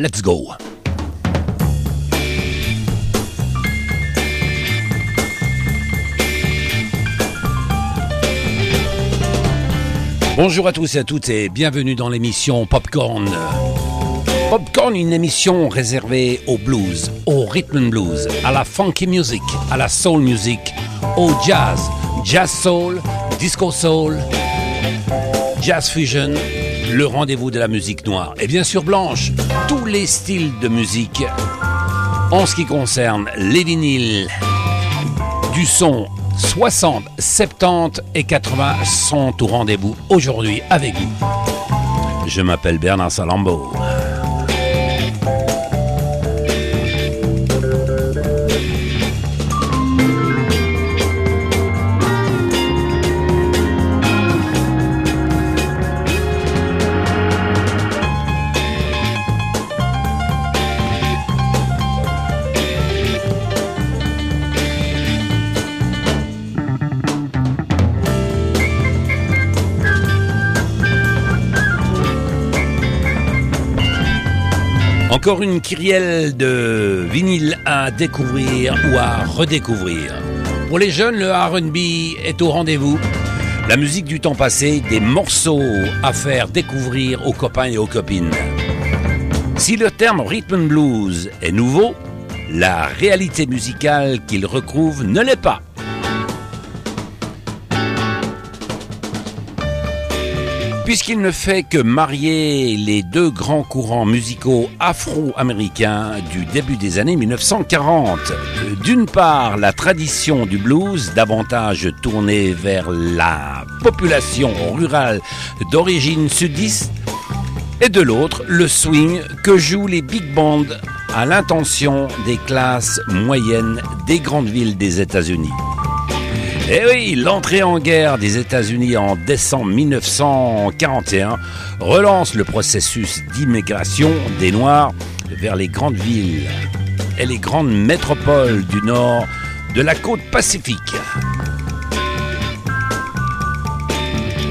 Let's go. Bonjour à tous et à toutes et bienvenue dans l'émission Popcorn. Popcorn, une émission réservée au blues, au rhythm and blues, à la funky music, à la soul music, au jazz, jazz soul, disco soul, jazz fusion, le rendez-vous de la musique noire et bien sûr blanche, tous les styles de musique. En ce qui concerne les vinyles, du son 60, 70 et 80 sont au rendez-vous aujourd'hui avec vous. Je m'appelle Bernard Salambo. Encore une kyrielle de vinyle à découvrir ou à redécouvrir. Pour les jeunes, le RB est au rendez-vous. La musique du temps passé, des morceaux à faire découvrir aux copains et aux copines. Si le terme rhythm blues est nouveau, la réalité musicale qu'il recouvre ne l'est pas. Puisqu'il ne fait que marier les deux grands courants musicaux afro-américains du début des années 1940. D'une part, la tradition du blues, davantage tournée vers la population rurale d'origine sudiste, et de l'autre, le swing que jouent les big bands à l'intention des classes moyennes des grandes villes des États-Unis. Eh oui, l'entrée en guerre des États-Unis en décembre 1941 relance le processus d'immigration des Noirs vers les grandes villes et les grandes métropoles du nord de la côte pacifique.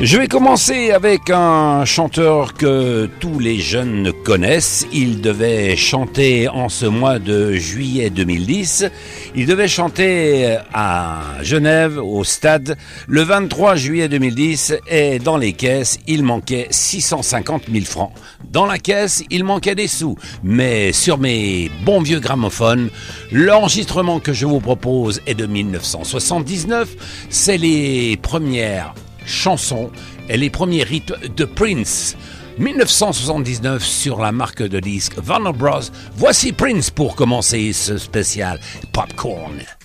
Je vais commencer avec un chanteur que tous les jeunes connaissent. Il devait chanter en ce mois de juillet 2010. Il devait chanter à Genève, au stade, le 23 juillet 2010 et dans les caisses, il manquait 650 000 francs. Dans la caisse, il manquait des sous. Mais sur mes bons vieux gramophones, l'enregistrement que je vous propose est de 1979. C'est les premières chansons et les premiers rythmes de Prince. 1979 sur la marque de disque Warner Bros. Voici Prince pour commencer ce spécial Popcorn.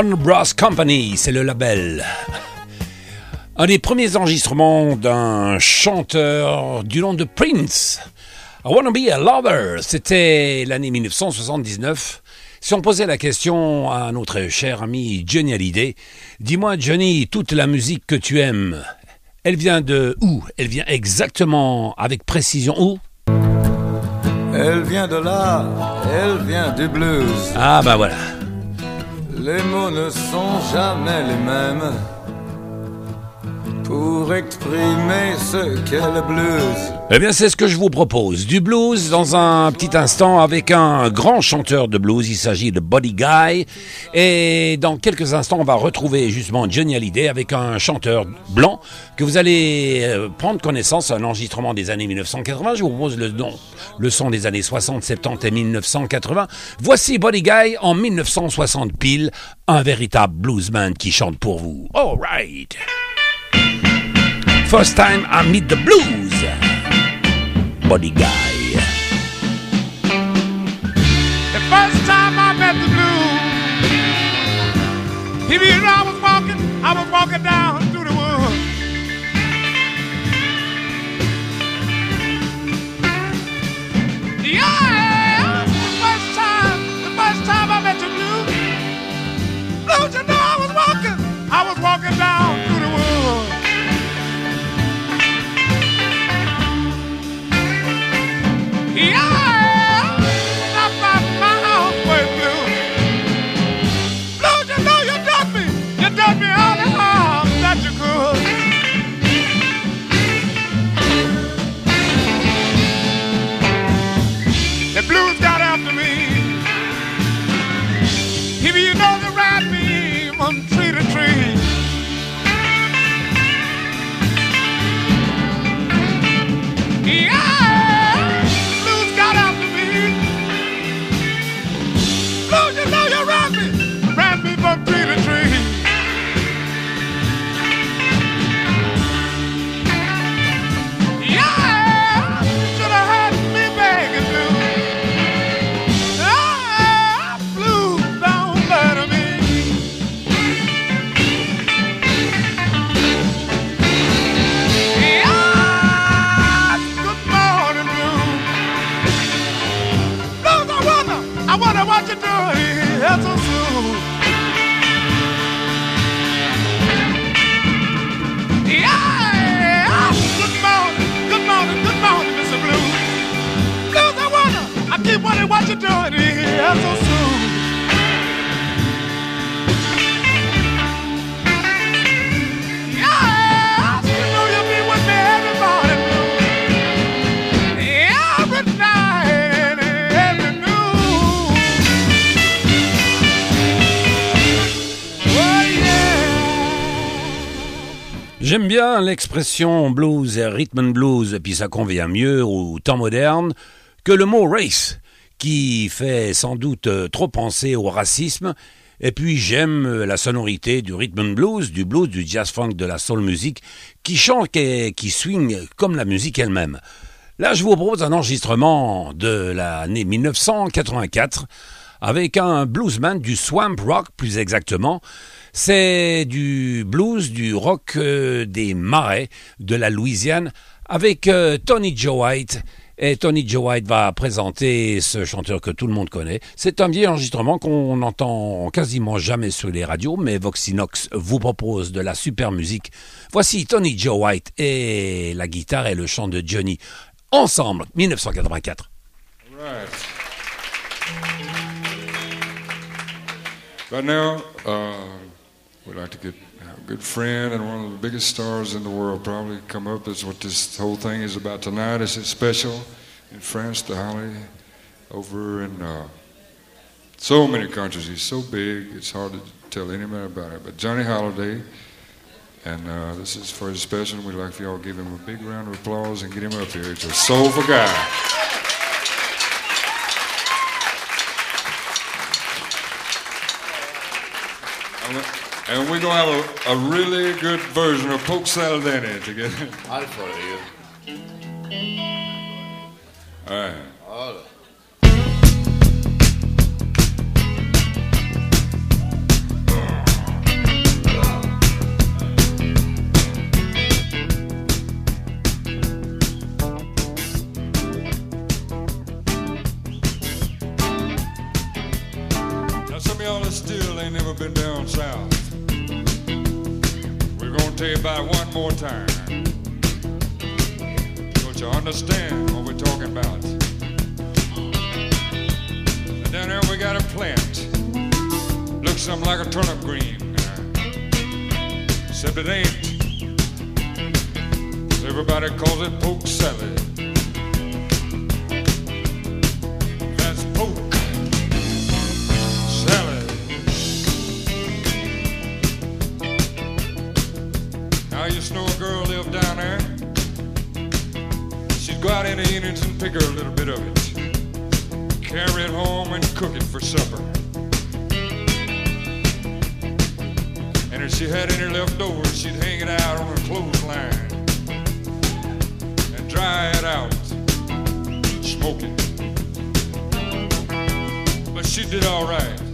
Warner Bros. Company, c'est le label. Un des premiers enregistrements d'un chanteur du nom de Prince. I Wanna Be a Lover, c'était l'année 1979. Si on posait la question à notre cher ami Johnny Hallyday, dis-moi Johnny, toute la musique que tu aimes, elle vient de où? Elle vient exactement avec précision où? Elle vient de là, elle vient du blues. Ah bah voilà. Les mots ne sont jamais les mêmes pour exprimer ce qu'est le blues. Eh bien, c'est ce que je vous propose. Du blues dans un petit instant avec un grand chanteur de blues. Il s'agit de Buddy Guy. Et dans quelques instants, on va retrouver justement Johnny Hallyday avec un chanteur blanc que vous allez euh, prendre connaissance, un enregistrement des années 1980. Je vous propose le le son des années 60, 70 et 1980. Voici Buddy Guy en 1960 pile, un véritable bluesman qui chante pour vous. All right. First time I meet the blues. Buddy Guy. The first time I met the blues, people, you I was walking, I was walking down through the woods. Yeah, bien l'expression blues et rhythm and blues, puis ça convient mieux au temps moderne que le mot race, qui fait sans doute euh, trop penser au racisme. Et puis j'aime euh, la sonorité du rhythm and blues, du blues, du jazz funk, de la soul music, qui chante et qui swing comme la musique elle-même. Là, je vous propose un enregistrement de l'année 1984 avec un bluesman du swamp rock plus exactement. C'est du blues, du rock euh, des marais de la Louisiane avec euh, Tony Joe White. Et Tony Joe White va présenter ce chanteur que tout le monde connaît. C'est un vieil enregistrement qu'on n'entend quasiment jamais sur les radios, mais Voxinox vous propose de la super musique. Voici Tony Joe White et la guitare et le chant de Johnny. Ensemble, 1984. Right. Right now, uh, we'd like to get a good friend and one of the biggest stars in the world probably come up. That's what this whole thing is about tonight. It's a special in France the Holly over in uh, so many countries. He's so big, it's hard to tell anybody about it. But Johnny Holiday, and uh, this is for his special. We'd like for y'all to give him a big round of applause and get him up here. It's a soulful guy. And we're going to have a, a really good version of Poke Salad Danny together. I'll follow you. All right. All tell you about it one more time. Don't you understand what we're talking about? And down there we got a plant. Looks something like a turnip green. Except it ain't. Everybody calls it poke salad. Her a little bit of it. Carry it home and cook it for supper. And if she had any left over, she'd hang it out on her clothesline and dry it out, smoke it. But she did all right.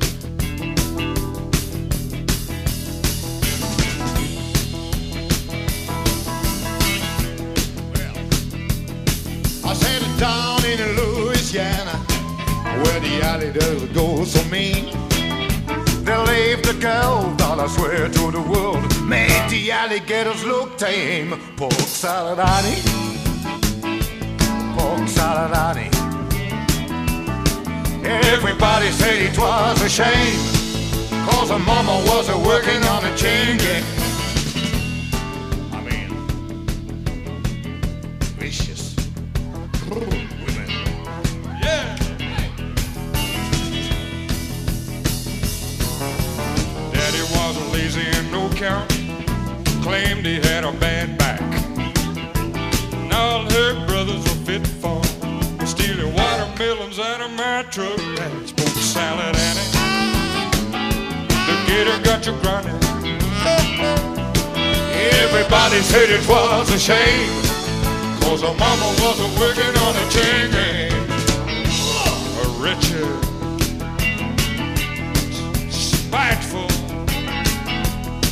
The alligators go so mean. They leave the girl down, I swear to the world, made the alligators look tame. Pork salad, honey. Pork salad, honey. Everybody said it was a shame, cause her mama was a working on a chain gang. Everybody said it was a shame, cause her mama wasn't working on a chain gang. A wretched, spiteful,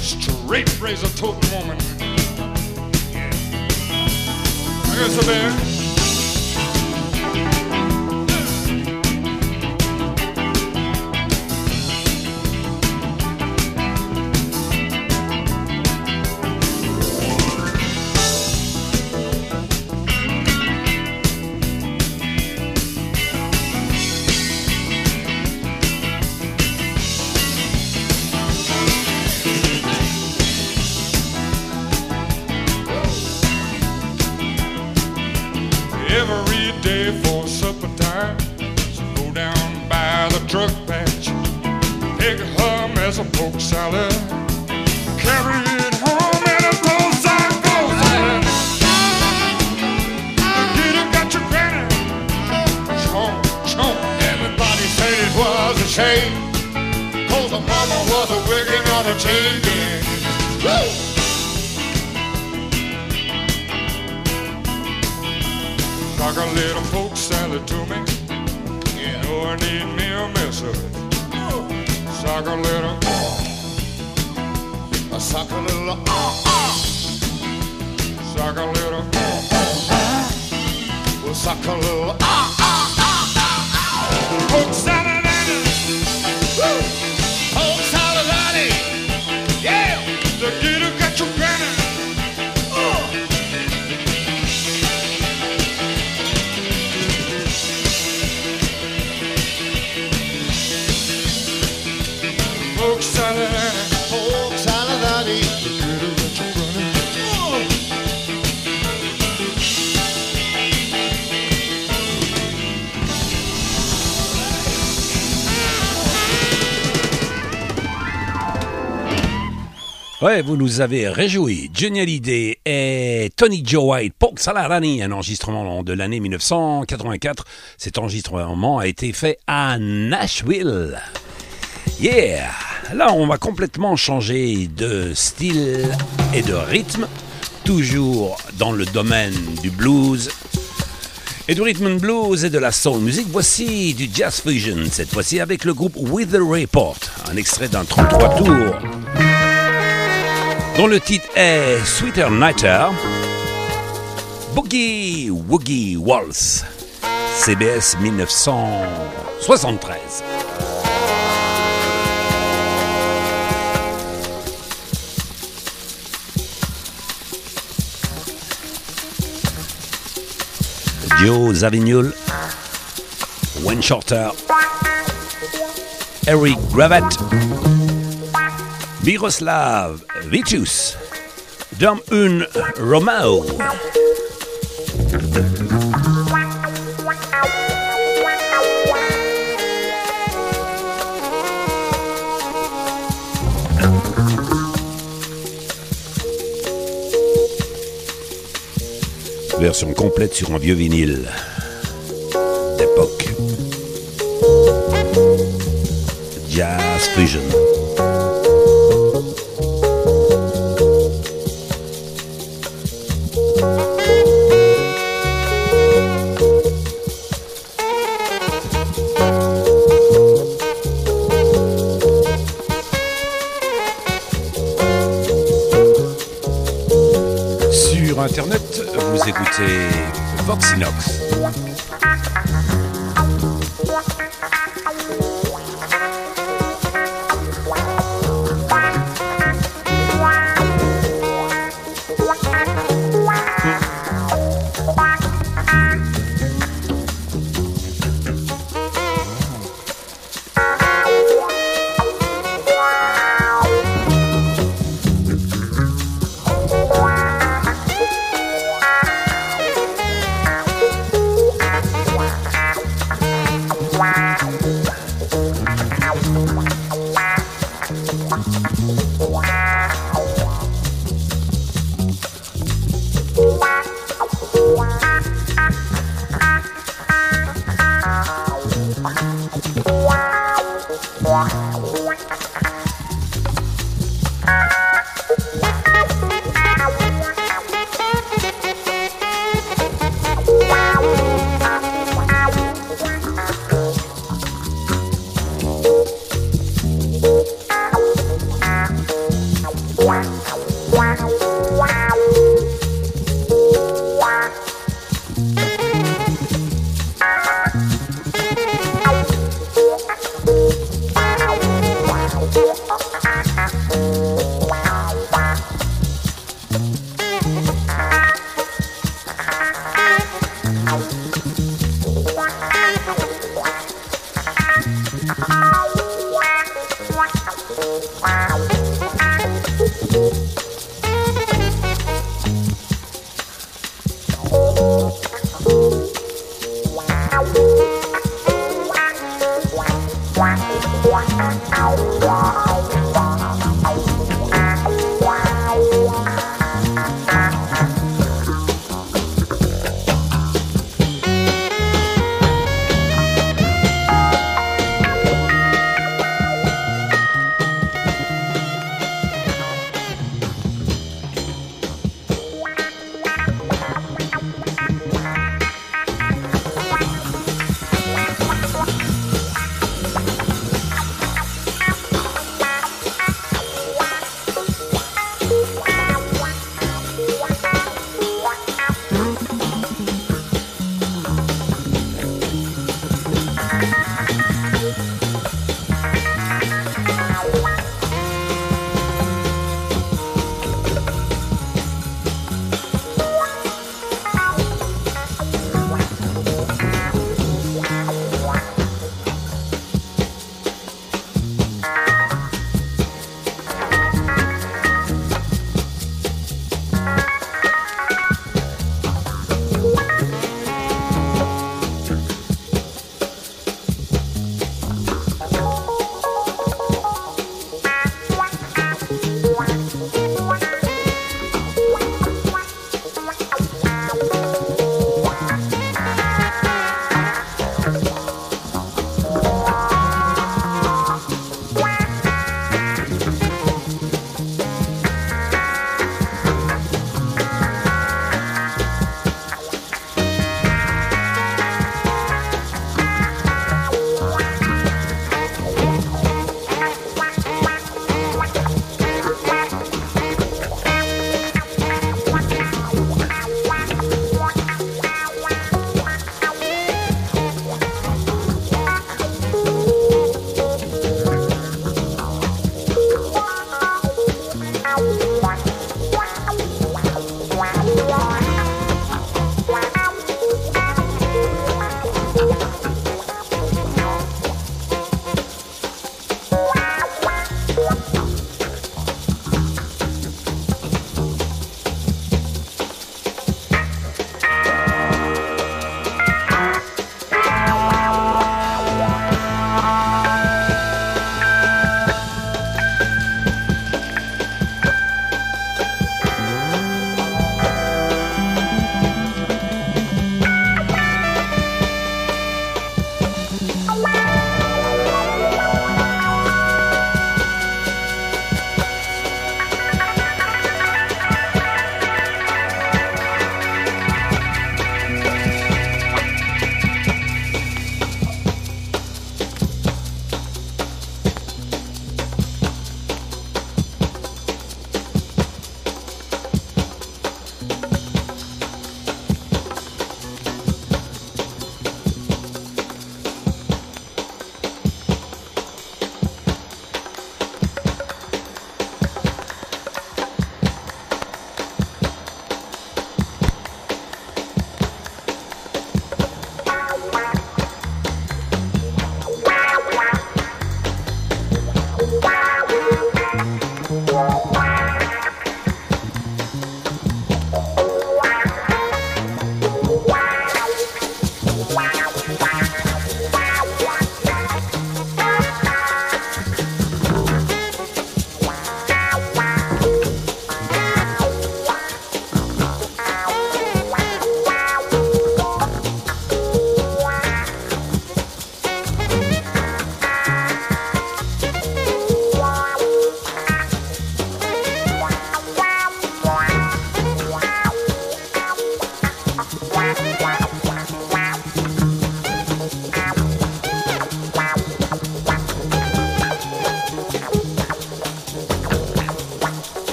straight razor toting woman. I guess a bear. Suckaloo. Ah, ah, ah, ah, ah. Looks Ouais, vous nous avez réjoui. Johnny Hallyday et Tony Joe White, Pork Salarani, un enregistrement de l'année 1984. Cet enregistrement a été fait à Nashville. Yeah! Là, on va complètement changer de style et de rythme, toujours dans le domaine du blues. Et du rhythm and blues et de la soul music, voici du jazz fusion, cette fois-ci avec le groupe With the Report, un extrait d'un 33 tours dont le titre est Sweeter Nighter. Boogie Woogie Waltz, CBS 1973. Joe Zavignul Wayne Shorter, Eric Gravett, Miroslav Vitus, Dom Un Romao. Version complète sur un vieux vinyle d'époque. Jazz Fusion. Ow, ow, ow.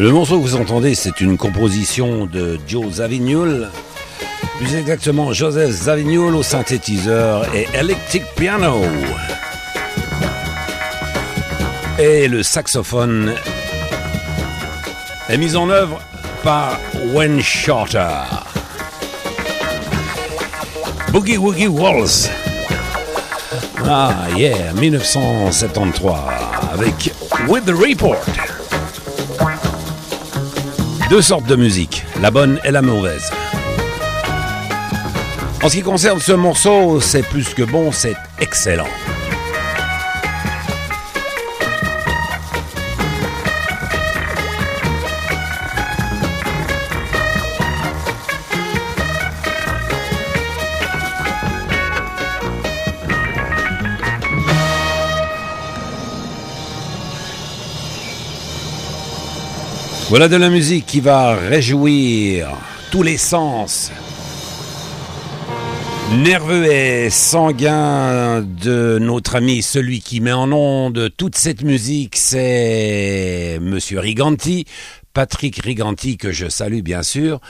Le morceau que vous entendez, c'est une composition de Joe Zavignul, plus exactement Joseph Zavignul au synthétiseur et electric piano. Et le saxophone est mis en œuvre par Wayne Shorter. Boogie Woogie Walls. Ah yeah, 1973 avec With the Report. Deux sortes de musique, la bonne et la mauvaise. En ce qui concerne ce morceau, c'est plus que bon, c'est excellent. Voilà de la musique qui va réjouir tous les sens. Nerveux et sanguin de notre ami, celui qui met en onde toute cette musique, c'est Monsieur Riganti, Patrick Riganti, que je salue bien sûr,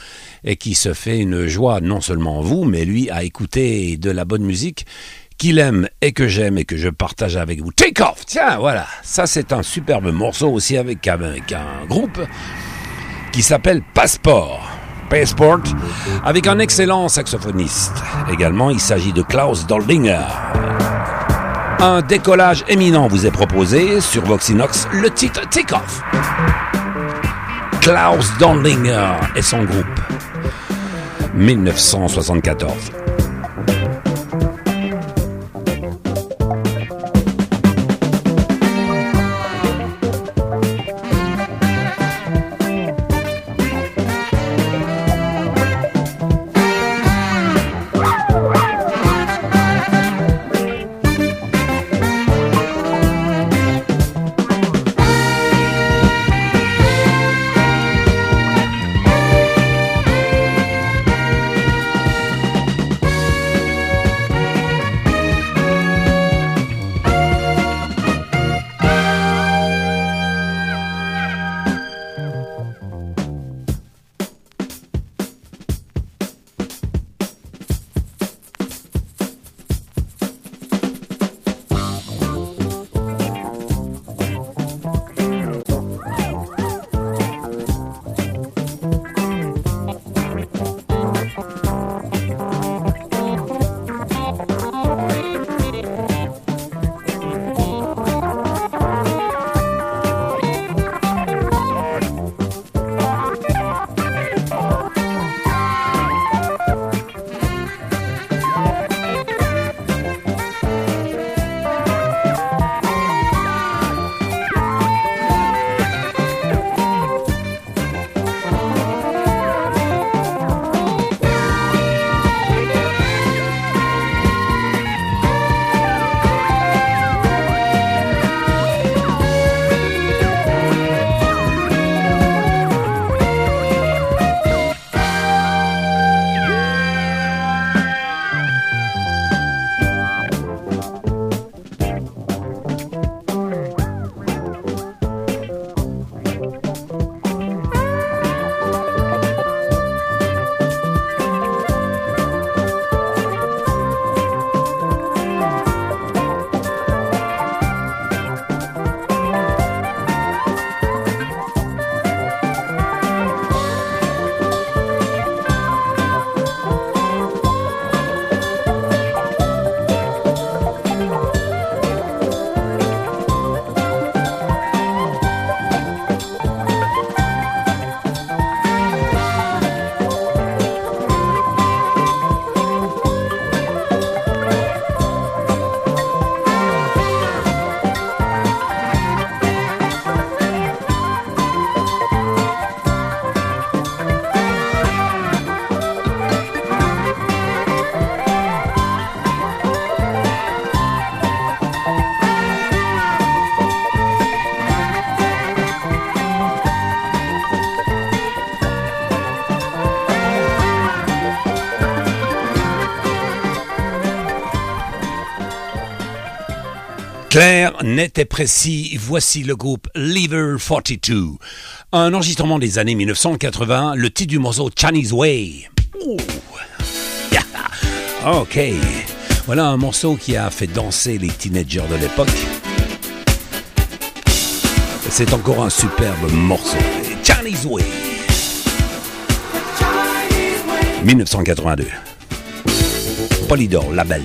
et qui se fait une joie, non seulement vous, mais lui, à écouter de la bonne musique qu'il aime et que j'aime et que je partage avec vous. Take Off, tiens, voilà, ça c'est un superbe morceau aussi avec, un groupe qui s'appelle Passport. Passport, avec un excellent saxophoniste. Également, il s'agit de Klaus Doldinger. Un décollage éminent vous est proposé sur Voxinox, le titre Take Off. Klaus Doldinger et son groupe. 1974. Clair, net et précis, voici le groupe Lever 42. Un enregistrement des années 1980, le titre du morceau Chinese Way. Ok, voilà un morceau qui a fait danser les teenagers de l'époque. C'est encore un superbe morceau. Chinese Way. 1982. Polydor, label.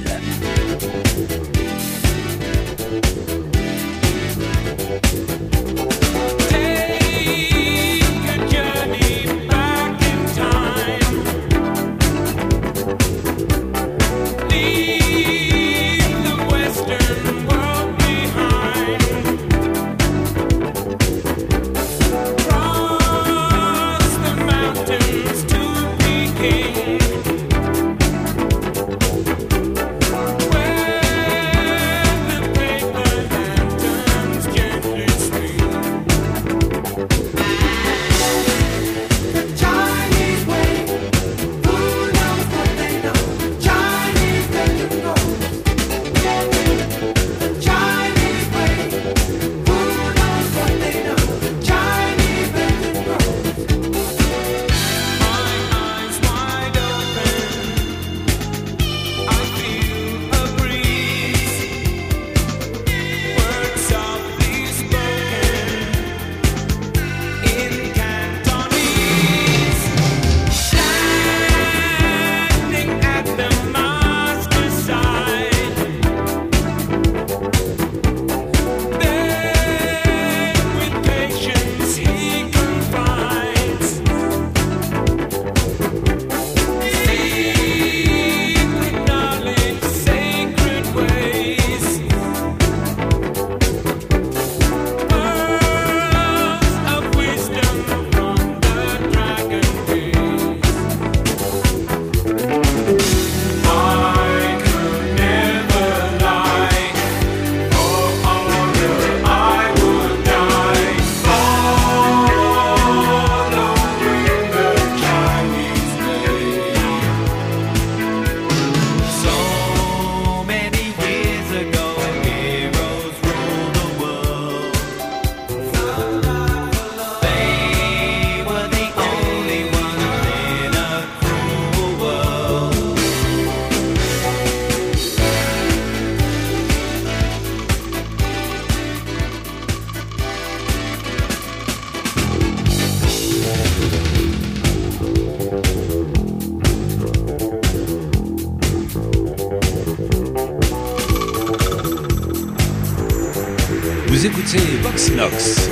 Vous écoutez Voxinox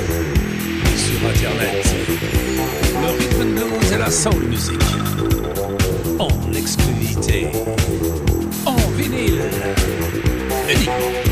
sur Internet. Le rythme de et la soul music. En exclusivité. En vinyle. Uniquement.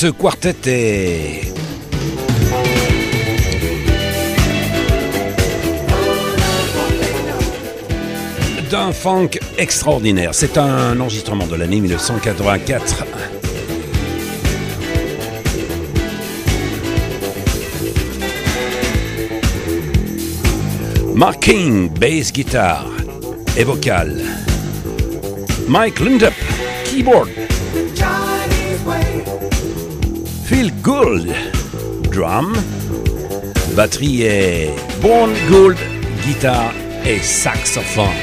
Ce quartet est d'un funk extraordinaire. C'est un enregistrement de l'année 1984. Mark King, bass guitar et vocal. Mike Lindup, keyboard. Phil Gould, drum. Batterie et Born Gould, guitare et saxophone.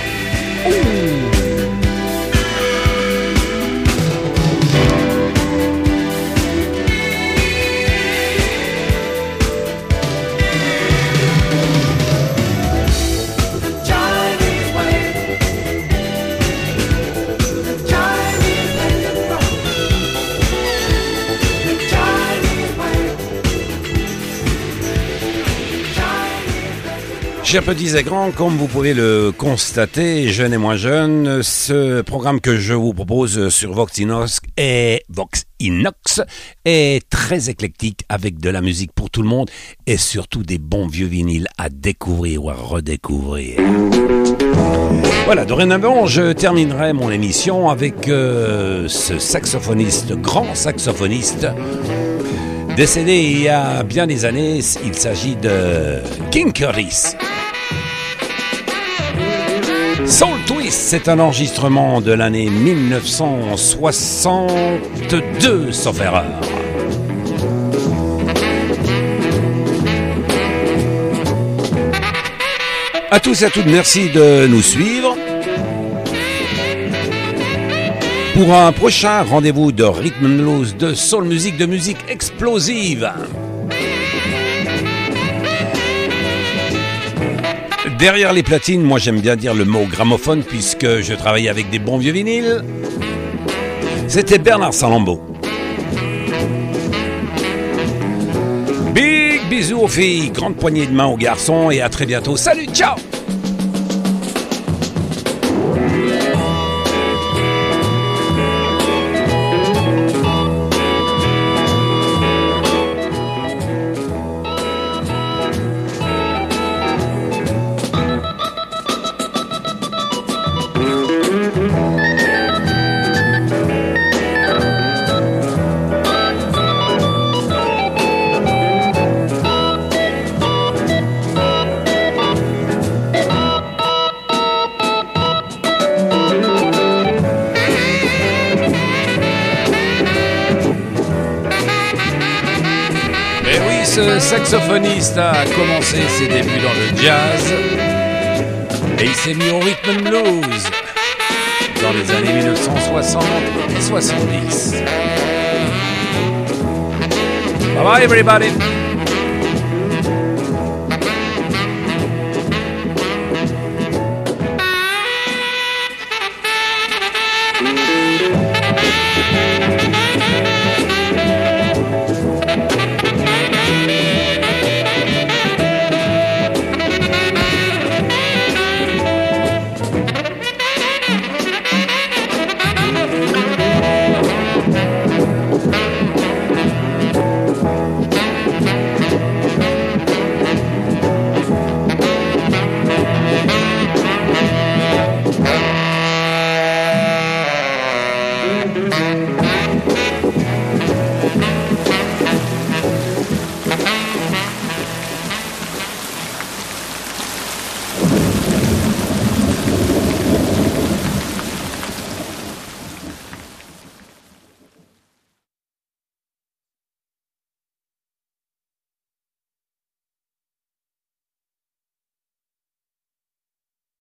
Chers petits et grands, comme vous pouvez le constater, jeunes et moins jeunes, ce programme que je vous propose sur Vox Inox est, Vox Inox est très éclectique avec de la musique pour tout le monde et surtout des bons vieux vinyles à découvrir ou à redécouvrir. Voilà, dorénavant, je terminerai mon émission avec euh, ce saxophoniste, grand saxophoniste, décédé il y a bien des années. Il s'agit de King Curtis. Soul Twist, c'est un enregistrement de l'année 1962, sauf erreur. À tous et à toutes, merci de nous suivre. Pour un prochain rendez-vous de Rhythm and Blues, de soul music, de musique explosive. Derrière les platines, moi j'aime bien dire le mot gramophone puisque je travaille avec des bons vieux vinyles. C'était Bernard Salambo. Big bisous aux filles, grande poignée de main aux garçons et à très bientôt. Salut, ciao ce saxophoniste a commencé ses débuts dans le jazz et il s'est mis au rhythm and blues dans les années 1960 et 70. Bye bye everybody!